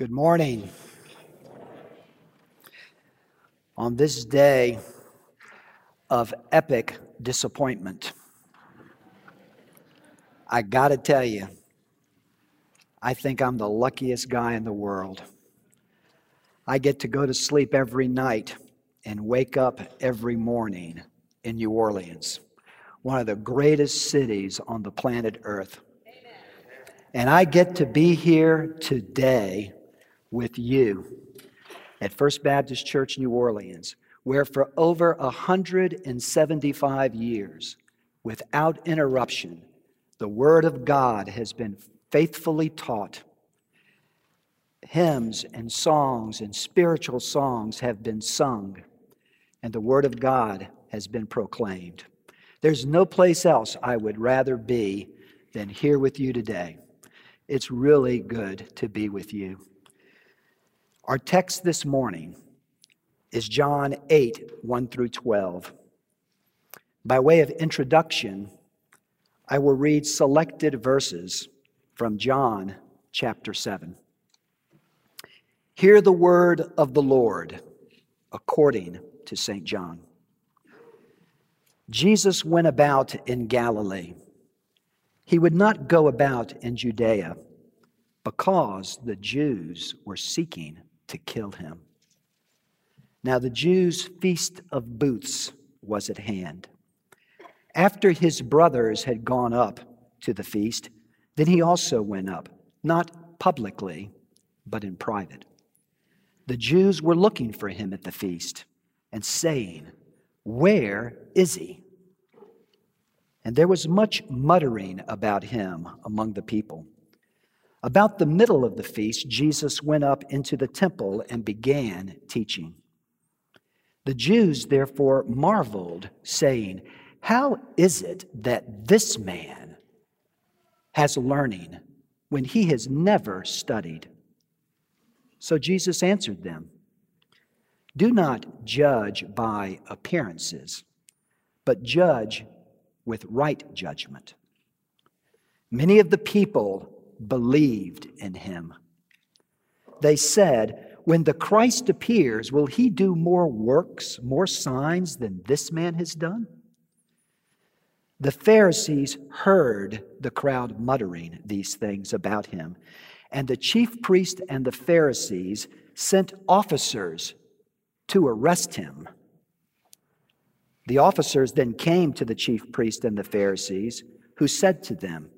Good morning. On this day of epic disappointment, I got to tell you, I think I'm the luckiest guy in the world. I get to go to sleep every night and wake up every morning in New Orleans, one of the greatest cities on the planet Earth. And I get to be here today with you at First Baptist Church, New Orleans, where for over 175 years, without interruption, the Word of God has been faithfully taught. Hymns and songs and spiritual songs have been sung, and the Word of God has been proclaimed. There's no place else I would rather be than here with you today. It's really good to be with you. Our text this morning is John 8, 1 through 12. By way of introduction, I will read selected verses from John chapter 7. Hear the word of the Lord according to St. John. Jesus went about in Galilee. He would not go about in Judea because the Jews were seeking to kill him. Now the Jews' feast of booths was at hand. After his brothers had gone up to the feast, then he also went up, not publicly, but in private. The Jews were looking for him at the feast and saying, Where is he? And there was much muttering about him among the people. About the middle of the feast, Jesus went up into the temple and began teaching. The Jews therefore marveled, saying, how is it that this man has learning when he has never studied? So Jesus answered them Do not judge by appearances, but judge with right judgment. Many of the people believed in him. They said, When the Christ appears, will he do more works, more signs than this man has done? The Pharisees heard the crowd muttering these things about him, and the chief priest and the Pharisees sent officers to arrest him. The officers then came to the chief priest and the Pharisees, who said to them,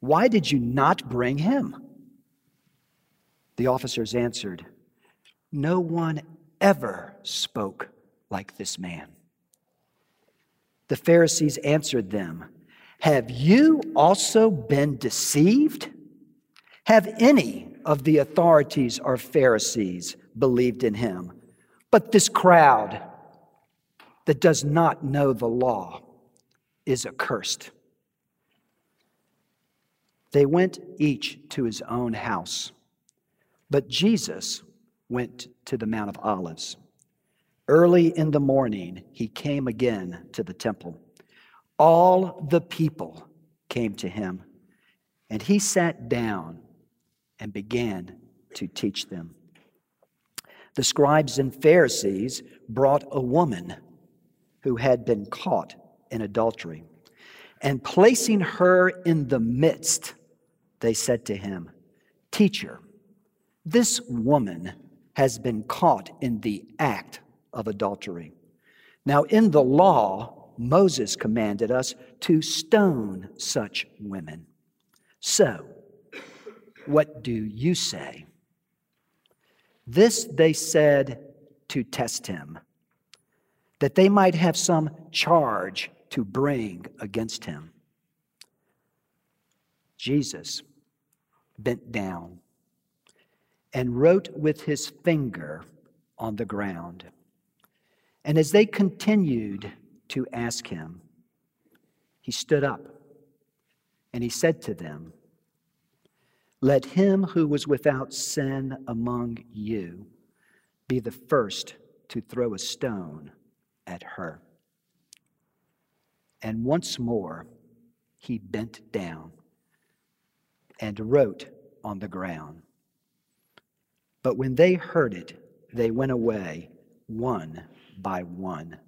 Why did you not bring him? The officers answered, No one ever spoke like this man. The Pharisees answered them, Have you also been deceived? Have any of the authorities or Pharisees believed in him? But this crowd that does not know the law is accursed. They went each to his own house, but Jesus went to the Mount of Olives. Early in the morning, he came again to the temple. All the people came to him, and he sat down and began to teach them. The scribes and Pharisees brought a woman who had been caught in adultery, and placing her in the midst, they said to him, Teacher, this woman has been caught in the act of adultery. Now, in the law, Moses commanded us to stone such women. So, what do you say? This they said to test him, that they might have some charge to bring against him. Jesus bent down and wrote with his finger on the ground. And as they continued to ask him, he stood up and he said to them, Let him who was without sin among you be the first to throw a stone at her. And once more he bent down and wrote on the ground. But when they heard it, they went away one by one,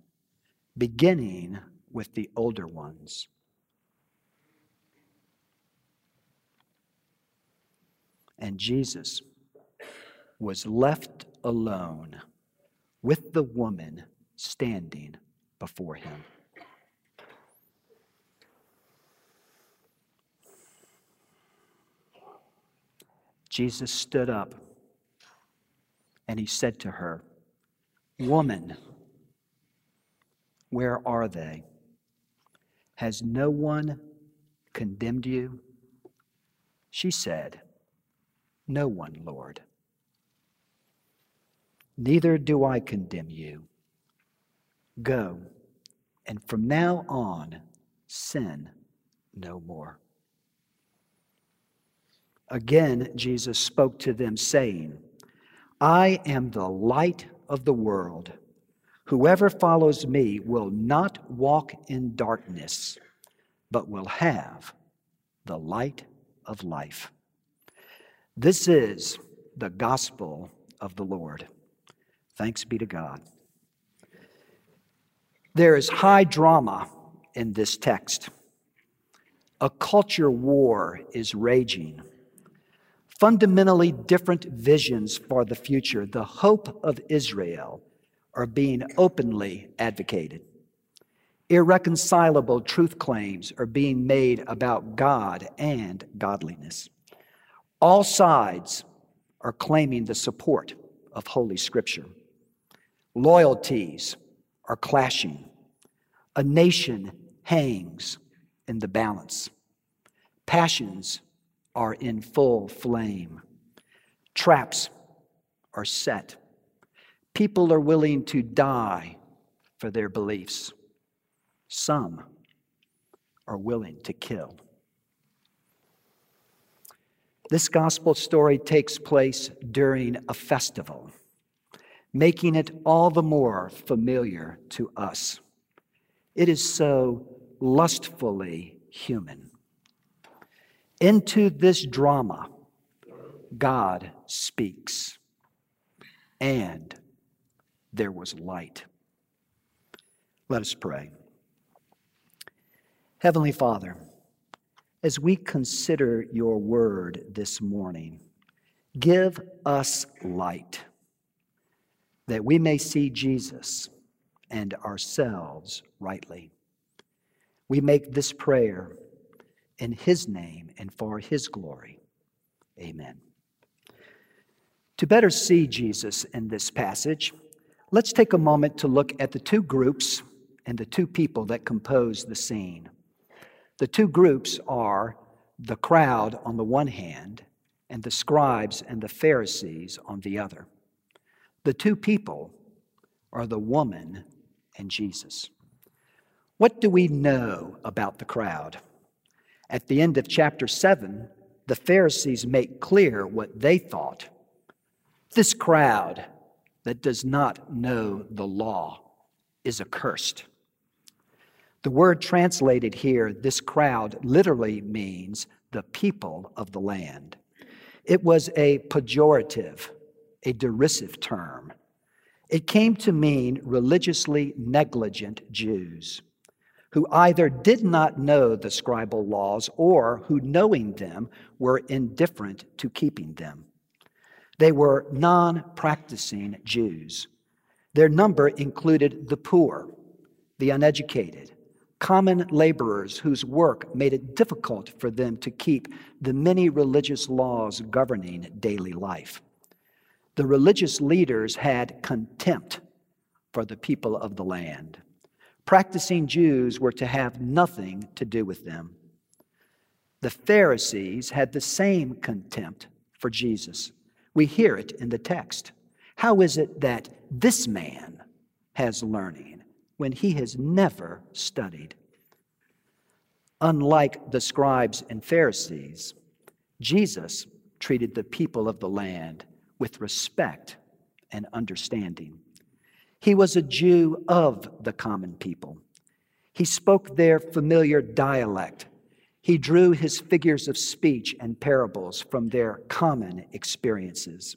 beginning with the older ones. And Jesus was left alone with the woman standing before him. Jesus stood up and he said to her, Woman, where are they? Has no one condemned you? She said, No one, Lord. Neither do I condemn you. Go, and from now on, sin no more. Again, Jesus spoke to them, saying, I am the light of the world. Whoever follows me will not walk in darkness, but will have the light of life. This is the gospel of the Lord. Thanks be to God. There is high drama in this text. A culture war is raging fundamentally different visions for the future, the hope of Israel, are being openly advocated. Irreconcilable truth claims are being made about God and godliness. All sides are claiming the support of Holy Scripture. Loyalties are clashing. A nation hangs in the balance. Passions are in full flame. Traps are set. People are willing to die for their beliefs. Some are willing to kill. This gospel story takes place during a festival, making it all the more familiar to us. It is so lustfully human. Into this drama, God speaks, and there was light. Let us pray. Heavenly Father, as we consider your word this morning, give us light that we may see Jesus and ourselves rightly. We make this prayer in his name and for his glory. Amen. To better see Jesus in this passage, let's take a moment to look at the two groups and the two people that compose the scene. The two groups are the crowd on the one hand and the scribes and the Pharisees on the other. The two people are the woman and Jesus. What do we know about the crowd? At the end of chapter 7, the Pharisees make clear what they thought. This crowd that does not know the law is accursed. The word translated here, this crowd, literally means the people of the land. It was a pejorative, a derisive term. It came to mean religiously negligent Jews who either did not know the scribal laws or who, knowing them, were indifferent to keeping them. They were non practicing Jews. Their number included the poor, the uneducated, common laborers whose work made it difficult for them to keep the many religious laws governing daily life. The religious leaders had contempt for the people of the land practicing Jews were to have nothing to do with them. The Pharisees had the same contempt for Jesus. We hear it in the text. How is it that this man has learning when he has never studied? Unlike the scribes and Pharisees, Jesus treated the people of the land with respect and understanding. He was a Jew of the common people. He spoke their familiar dialect. He drew his figures of speech and parables from their common experiences.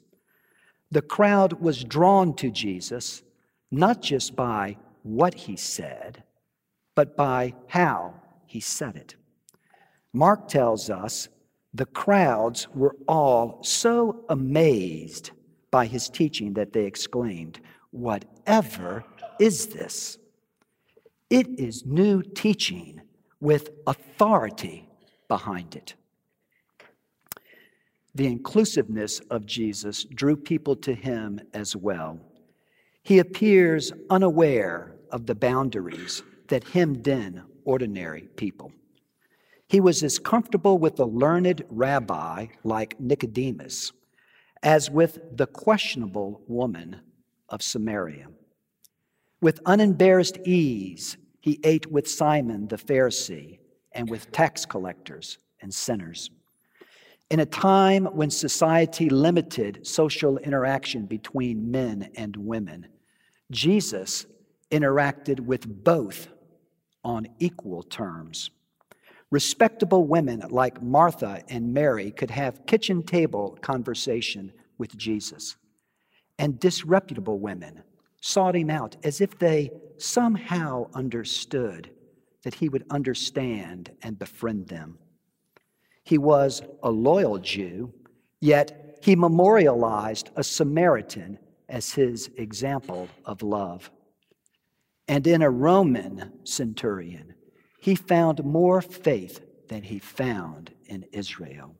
the crowd was drawn to Jesus not just by what he said, but by how he said it. Mark tells us the crowds were all so amazed by his teaching that they exclaimed, Whatever is this? It is new teaching with authority behind it. The inclusiveness of Jesus drew people to him as well. He appears unaware of the boundaries that hemmed in ordinary people. He was as comfortable with a learned rabbi like Nicodemus as with the questionable woman of Samaria. With unembarrassed ease, he ate with Simon the Pharisee and with tax collectors and sinners. In a time when society limited social interaction between men and women, Jesus interacted with both on equal terms. Respectable women like Martha and Mary could have kitchen table conversation with Jesus. And disreputable women sought him out as if they somehow understood that he would understand and befriend them. He was a loyal Jew, yet he memorialized a Samaritan as his example of love. And in a Roman centurion, he found more faith than he found in Israel.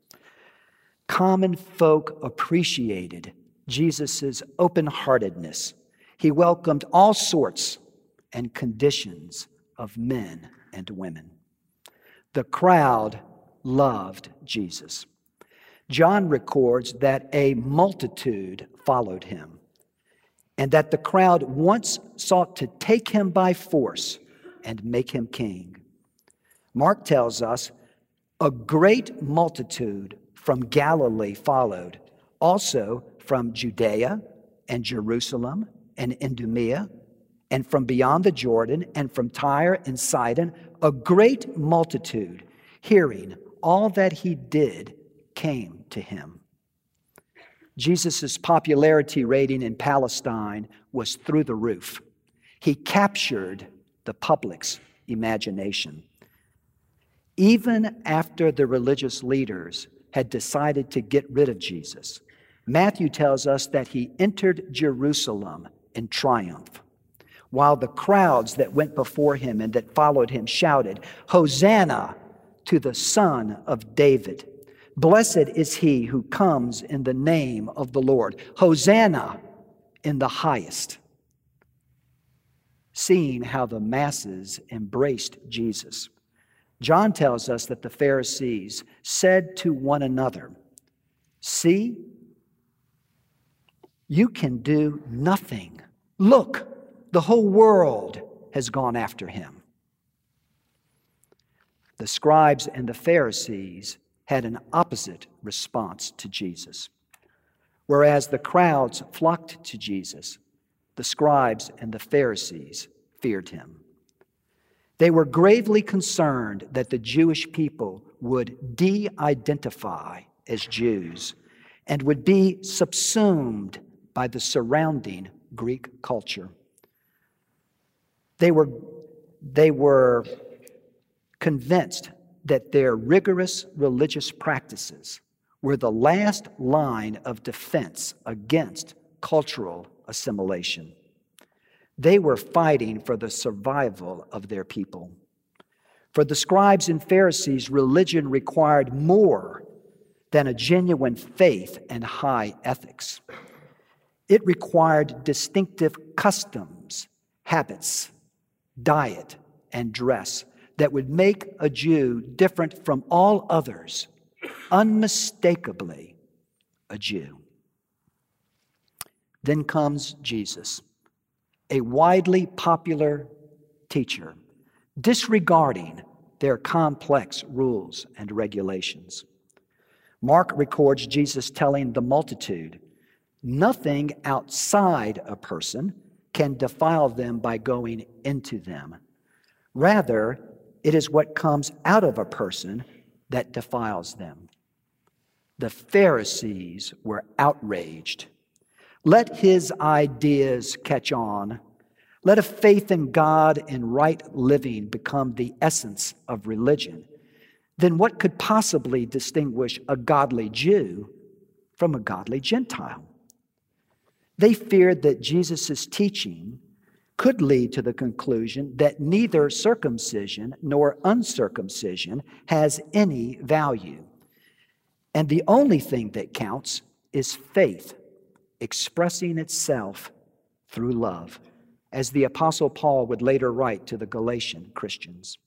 Common folk appreciated Jesus' open heartedness. He welcomed all sorts and conditions of men and women. The crowd loved Jesus. John records that a multitude followed him and that the crowd once sought to take him by force and make him king. Mark tells us a great multitude from Galilee followed, also from Judea and Jerusalem and Idumea, and from beyond the Jordan, and from Tyre and Sidon, a great multitude, hearing all that he did, came to him. Jesus' popularity rating in Palestine was through the roof. He captured the public's imagination. Even after the religious leaders had decided to get rid of Jesus, Matthew tells us that he entered Jerusalem in triumph, while the crowds that went before him and that followed him shouted, Hosanna to the Son of David! Blessed is he who comes in the name of the Lord! Hosanna in the highest! Seeing how the masses embraced Jesus, John tells us that the Pharisees said to one another, See, you can do nothing. Look, the whole world has gone after him. The scribes and the Pharisees had an opposite response to Jesus. Whereas the crowds flocked to Jesus, the scribes and the Pharisees feared him. They were gravely concerned that the Jewish people would de identify as Jews and would be subsumed by the surrounding Greek culture. They were, they were convinced that their rigorous religious practices were the last line of defense against cultural assimilation. They were fighting for the survival of their people. For the scribes and Pharisees, religion required more than a genuine faith and high ethics. It required distinctive customs, habits, diet, and dress that would make a Jew different from all others, unmistakably a Jew. Then comes Jesus a widely popular teacher, disregarding their complex rules and regulations. Mark records Jesus telling the multitude, Nothing outside a person can defile them by going into them. Rather, it is what comes out of a person that defiles them. The Pharisees were outraged let his ideas catch on. Let a faith in God and right living become the essence of religion. Then what could possibly distinguish a godly Jew from a godly Gentile? They feared that Jesus' teaching could lead to the conclusion that neither circumcision nor uncircumcision has any value. And the only thing that counts is faith expressing itself through love, as the Apostle Paul would later write to the Galatian Christians.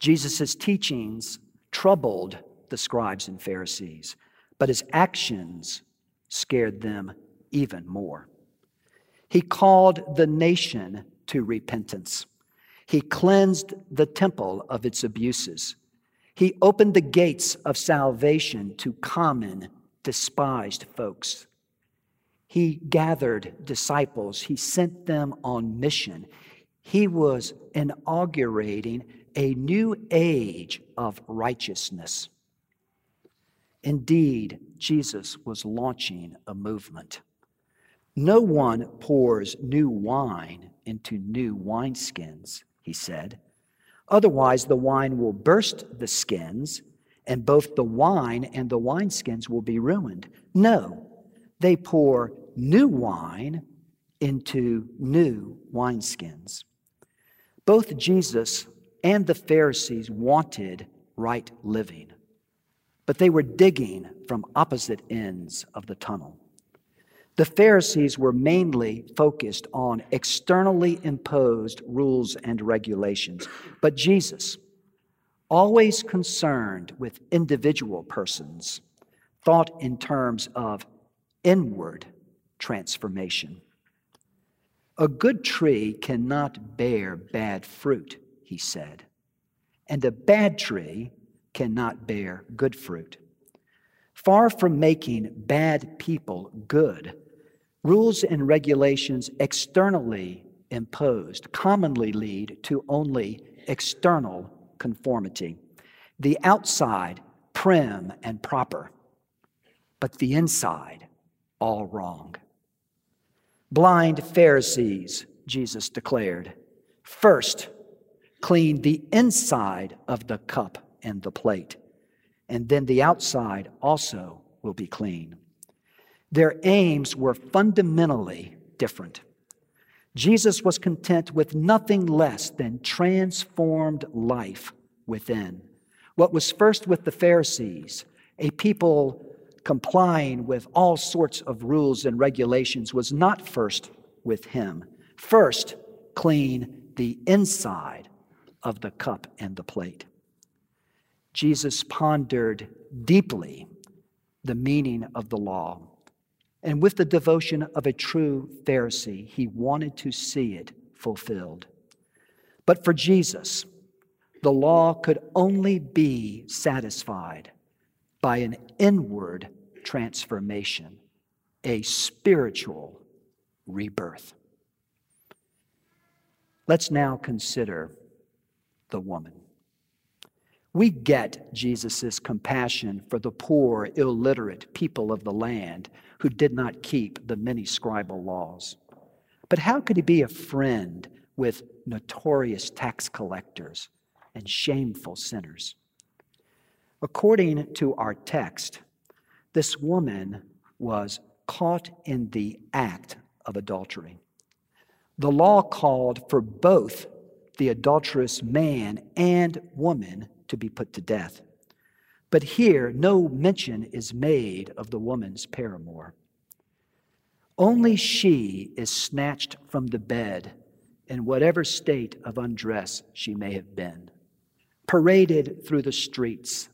Jesus' teachings troubled the scribes and Pharisees, but his actions scared them even more. He called the nation to repentance. He cleansed the temple of its abuses. He opened the gates of salvation to common, despised folks. He gathered disciples, he sent them on mission. He was inaugurating a new age of righteousness. Indeed, Jesus was launching a movement. No one pours new wine into new wineskins, he said. Otherwise, the wine will burst the skins, and both the wine and the wineskins will be ruined. No, they pour new wine into new wineskins. Both Jesus and the Pharisees wanted right living, but they were digging from opposite ends of the tunnel. The Pharisees were mainly focused on externally imposed rules and regulations, but Jesus, always concerned with individual persons, thought in terms of inward transformation. A good tree cannot bear bad fruit, he said, and a bad tree cannot bear good fruit. Far from making bad people good, rules and regulations externally imposed commonly lead to only external conformity. The outside, prim and proper, but the inside, all wrong. Blind Pharisees, Jesus declared, first clean the inside of the cup and the plate and then the outside also will be clean. Their aims were fundamentally different. Jesus was content with nothing less than transformed life within. What was first with the Pharisees, a people complying with all sorts of rules and regulations, was not first with him. First, clean the inside of the cup and the plate. Jesus pondered deeply the meaning of the law. And with the devotion of a true Pharisee, he wanted to see it fulfilled. But for Jesus, the law could only be satisfied by an inward transformation, a spiritual rebirth. Let's now consider the woman. We get Jesus' compassion for the poor, illiterate people of the land who did not keep the many scribal laws. But how could he be a friend with notorious tax collectors and shameful sinners? According to our text, this woman was caught in the act of adultery. The law called for both the adulterous man and woman to be put to death. But here, no mention is made of the woman's paramour. Only she is snatched from the bed in whatever state of undress she may have been, paraded through the streets,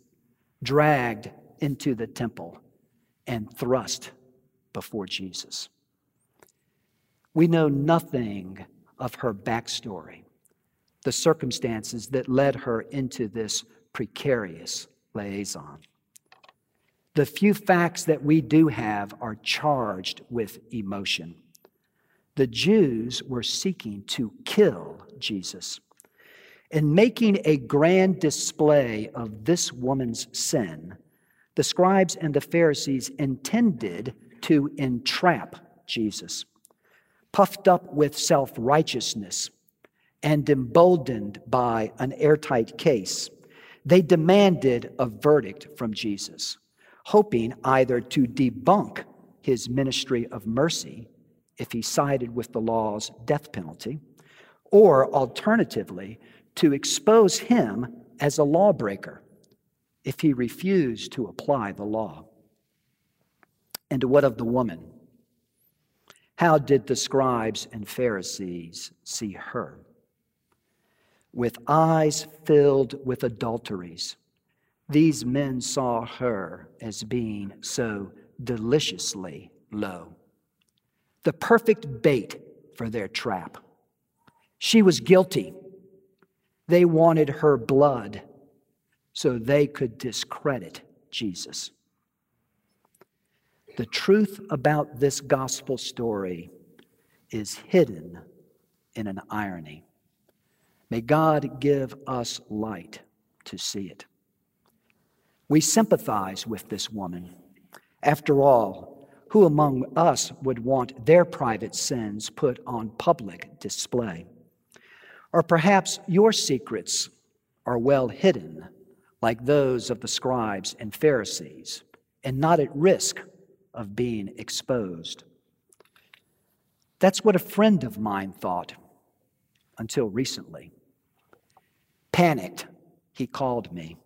dragged into the temple, and thrust before Jesus. We know nothing of her backstory the circumstances that led her into this precarious liaison. The few facts that we do have are charged with emotion. The Jews were seeking to kill Jesus. In making a grand display of this woman's sin, the scribes and the Pharisees intended to entrap Jesus. Puffed up with self righteousness and emboldened by an airtight case, they demanded a verdict from Jesus, hoping either to debunk his ministry of mercy if he sided with the law's death penalty, or alternatively, to expose him as a lawbreaker if he refused to apply the law. And what of the woman? How did the scribes and Pharisees see her? With eyes filled with adulteries, these men saw her as being so deliciously low. The perfect bait for their trap. She was guilty. They wanted her blood so they could discredit Jesus. The truth about this gospel story is hidden in an irony. May God give us light to see it. We sympathize with this woman. After all, who among us would want their private sins put on public display? Or perhaps your secrets are well hidden, like those of the scribes and Pharisees, and not at risk of being exposed. That's what a friend of mine thought until recently. Panicked, he called me.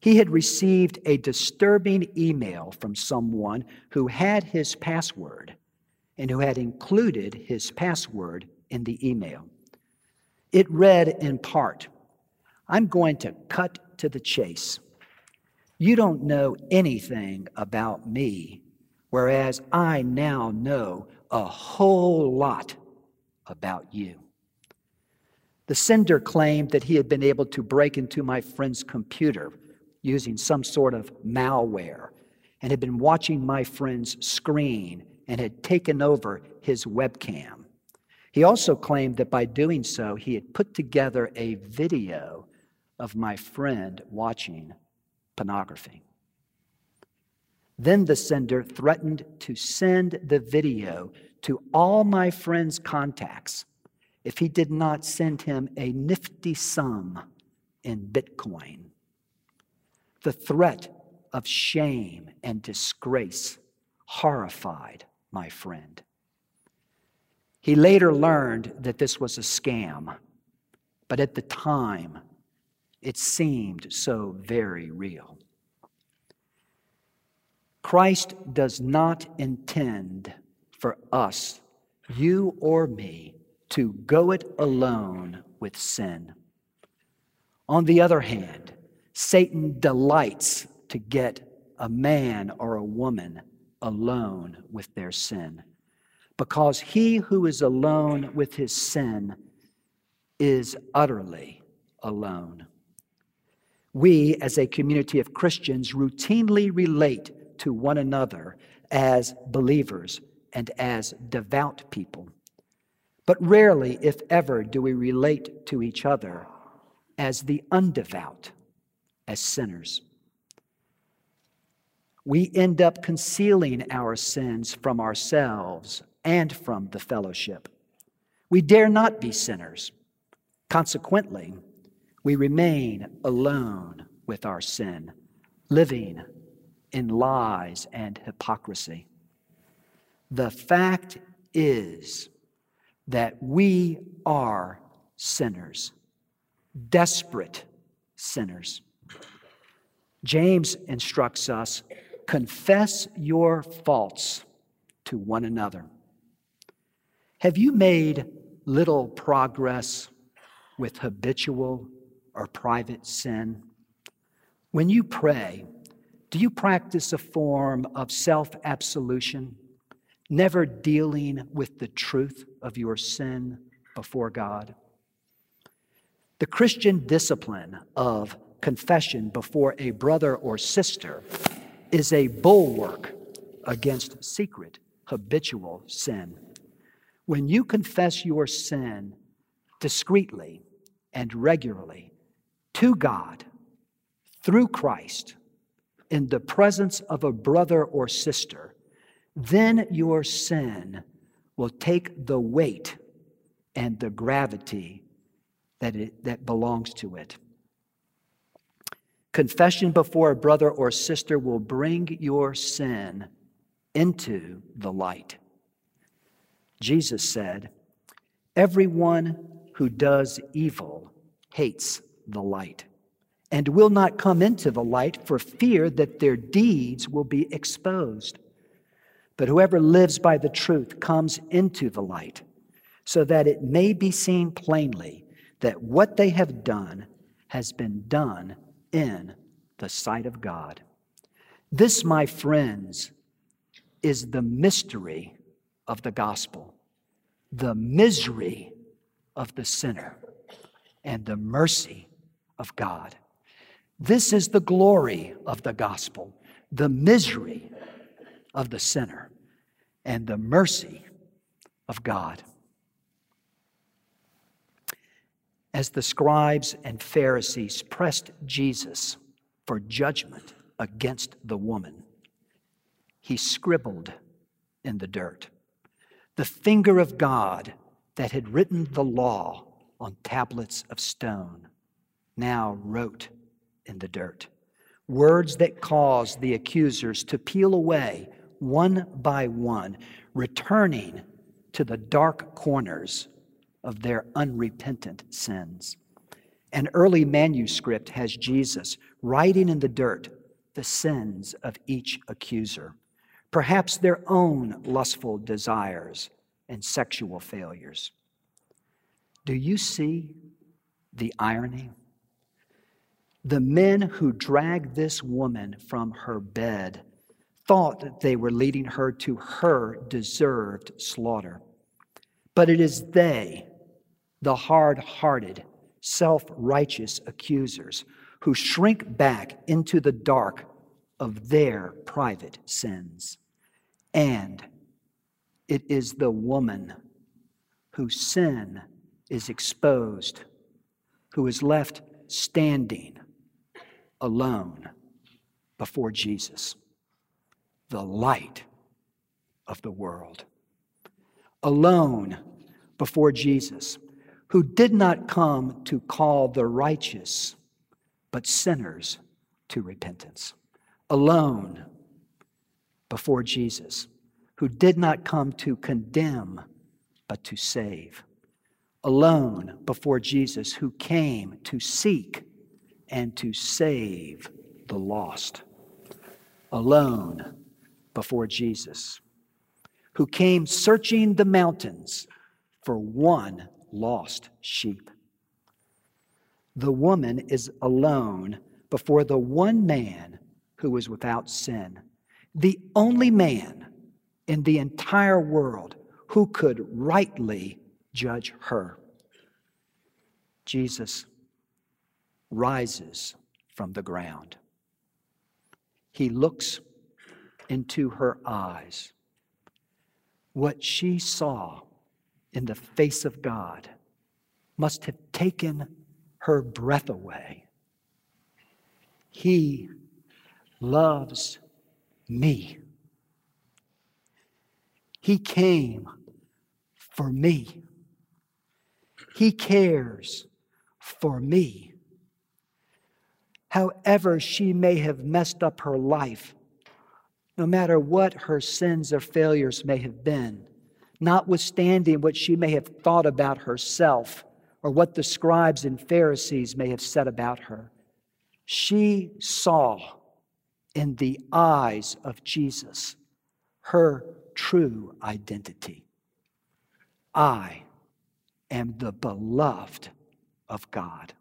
He had received a disturbing email from someone who had his password and who had included his password in the email. It read in part I'm going to cut to the chase. You don't know anything about me whereas I now know a whole lot about you. The sender claimed that he had been able to break into my friend's computer using some sort of malware and had been watching my friend's screen and had taken over his webcam. He also claimed that by doing so, he had put together a video of my friend watching pornography. Then the sender threatened to send the video to all my friend's contacts if he did not send him a nifty sum in Bitcoin. The threat of shame and disgrace horrified my friend. He later learned that this was a scam, but at the time, it seemed so very real. Christ does not intend for us, you or me, to go it alone with sin. On the other hand, Satan delights to get a man or a woman alone with their sin because he who is alone with his sin is utterly alone. We, as a community of Christians, routinely relate to one another as believers and as devout people. But rarely, if ever, do we relate to each other as the undevout, as sinners. We end up concealing our sins from ourselves and from the fellowship. We dare not be sinners. Consequently, we remain alone with our sin, living in lies and hypocrisy. The fact is that we are sinners, desperate sinners. James instructs us confess your faults to one another. Have you made little progress with habitual or private sin? When you pray, do you practice a form of self absolution, never dealing with the truth of your sin before God? The Christian discipline of confession before a brother or sister is a bulwark against secret, habitual sin. When you confess your sin discreetly and regularly to God through Christ, in the presence of a brother or sister, then your sin will take the weight and the gravity that, it, that belongs to it. Confession before a brother or sister will bring your sin into the light. Jesus said, Everyone who does evil hates the light and will not come into the light for fear that their deeds will be exposed. But whoever lives by the truth comes into the light, so that it may be seen plainly that what they have done has been done in the sight of God. This, my friends, is the mystery of the gospel, the misery of the sinner, and the mercy of God. This is the glory of the gospel, the misery of the sinner, and the mercy of God. As the scribes and Pharisees pressed Jesus for judgment against the woman, he scribbled in the dirt. The finger of God that had written the law on tablets of stone now wrote in the dirt. Words that caused the accusers to peel away one by one, returning to the dark corners of their unrepentant sins. An early manuscript has Jesus writing in the dirt the sins of each accuser, perhaps their own lustful desires and sexual failures. Do you see the irony? The men who dragged this woman from her bed thought that they were leading her to her deserved slaughter. But it is they, the hard hearted, self righteous accusers, who shrink back into the dark of their private sins. And it is the woman whose sin is exposed, who is left standing alone before Jesus, the light of the world. Alone before Jesus, who did not come to call the righteous, but sinners to repentance. Alone before Jesus, who did not come to condemn, but to save. Alone before Jesus, who came to seek and to save the lost. Alone before Jesus, who came searching the mountains for one lost sheep. The woman is alone before the one man who was without sin, the only man in the entire world who could rightly judge her. Jesus rises from the ground. He looks into her eyes. What she saw in the face of God must have taken her breath away. He loves me. He came for me. He cares for me however she may have messed up her life, no matter what her sins or failures may have been, notwithstanding what she may have thought about herself or what the scribes and Pharisees may have said about her, she saw in the eyes of Jesus her true identity. I am the beloved of God.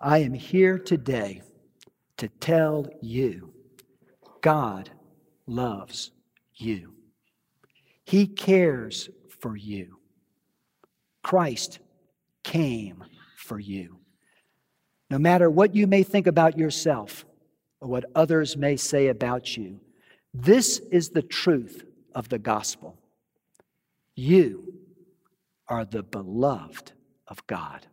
I am here today to tell you God loves you. He cares for you. Christ came for you. No matter what you may think about yourself or what others may say about you, this is the truth of the gospel. You are the beloved of God.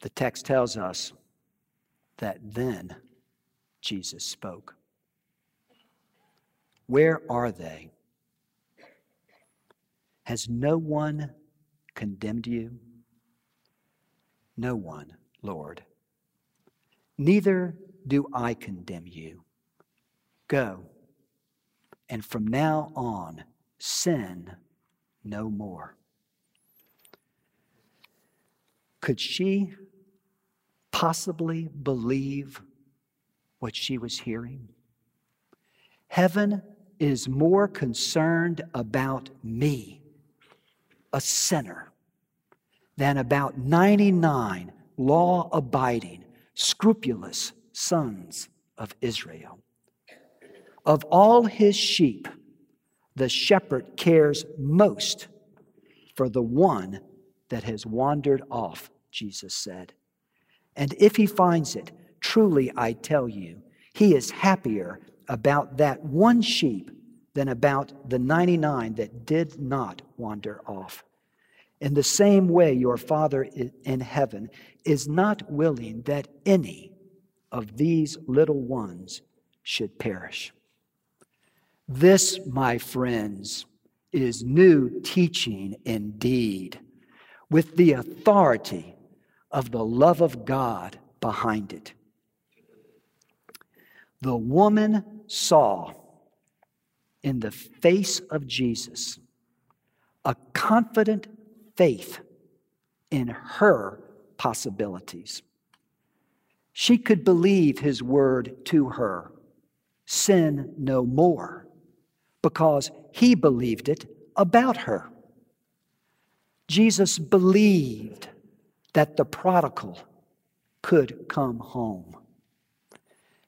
The text tells us that then Jesus spoke. Where are they? Has no one condemned you? No one, Lord. Neither do I condemn you. Go, and from now on, sin no more. Could she possibly believe what she was hearing? Heaven is more concerned about me, a sinner, than about 99 law abiding, scrupulous sons of Israel. Of all his sheep, the shepherd cares most for the one that has wandered off, Jesus said. And if he finds it, truly I tell you, he is happier about that one sheep than about the 99 that did not wander off. In the same way, your Father in heaven is not willing that any of these little ones should perish. This, my friends, is new teaching indeed, with the authority of the love of God behind it. The woman saw in the face of Jesus a confident faith in her possibilities. She could believe his word to her sin no more because he believed it about her. Jesus believed that the prodigal could come home.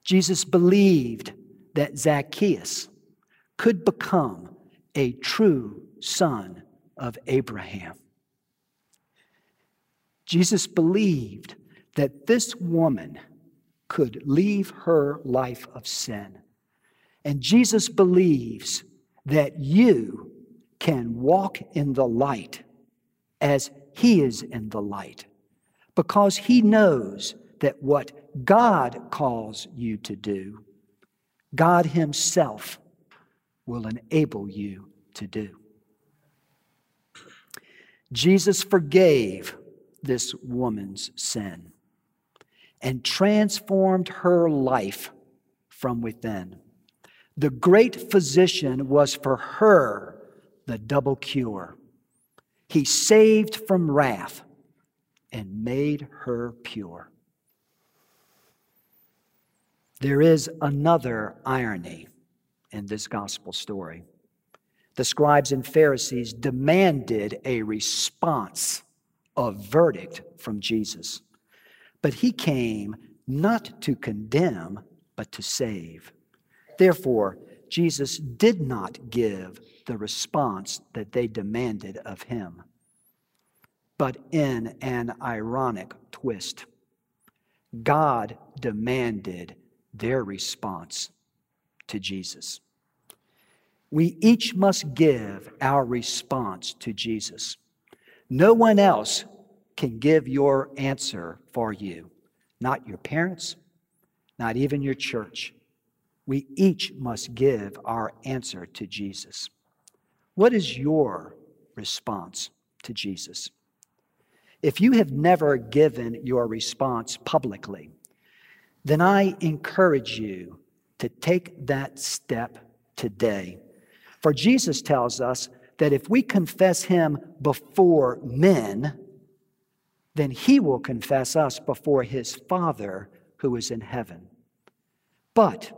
Jesus believed that Zacchaeus could become a true son of Abraham. Jesus believed that this woman could leave her life of sin and Jesus believes that you can walk in the light as he is in the light because he knows that what God calls you to do, God himself will enable you to do. Jesus forgave this woman's sin and transformed her life from within. The great physician was for her the double cure. He saved from wrath and made her pure. There is another irony in this gospel story. The scribes and Pharisees demanded a response, a verdict from Jesus. But he came not to condemn, but to save. Therefore, Jesus did not give the response that they demanded of him, but in an ironic twist. God demanded their response to Jesus. We each must give our response to Jesus. No one else can give your answer for you, not your parents, not even your church we each must give our answer to Jesus. What is your response to Jesus? If you have never given your response publicly, then I encourage you to take that step today. For Jesus tells us that if we confess him before men, then he will confess us before his Father who is in heaven. But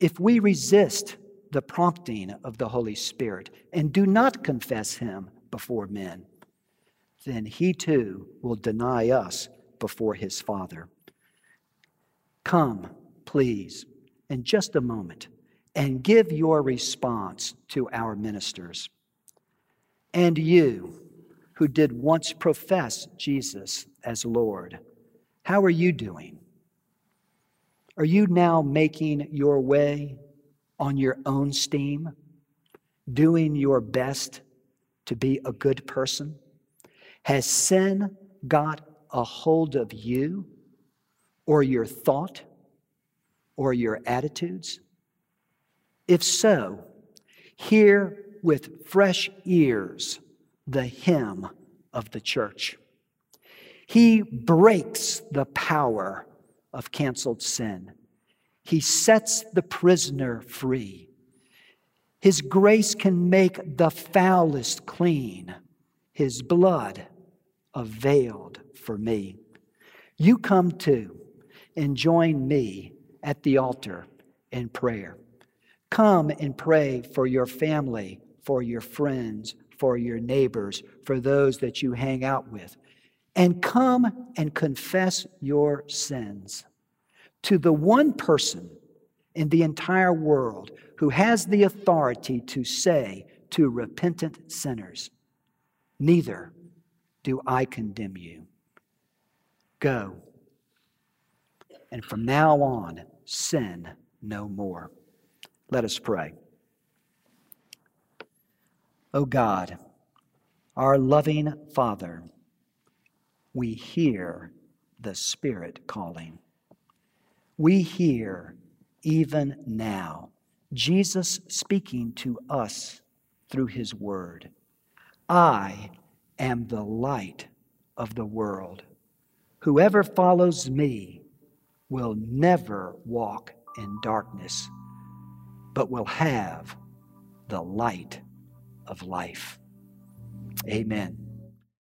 if we resist the prompting of the Holy Spirit and do not confess Him before men, then He too will deny us before His Father. Come, please, in just a moment, and give your response to our ministers. And you, who did once profess Jesus as Lord, how are you doing? Are you now making your way on your own steam, doing your best to be a good person? Has sin got a hold of you or your thought or your attitudes? If so, hear with fresh ears the hymn of the church. He breaks the power of canceled sin. He sets the prisoner free. His grace can make the foulest clean. His blood availed for me. You come too and join me at the altar in prayer. Come and pray for your family, for your friends, for your neighbors, for those that you hang out with. And come and confess your sins to the one person in the entire world who has the authority to say to repentant sinners, Neither do I condemn you. Go. And from now on, sin no more. Let us pray. O oh God, our loving Father, we hear the Spirit calling. We hear even now Jesus speaking to us through His Word. I am the light of the world. Whoever follows me will never walk in darkness, but will have the light of life. Amen.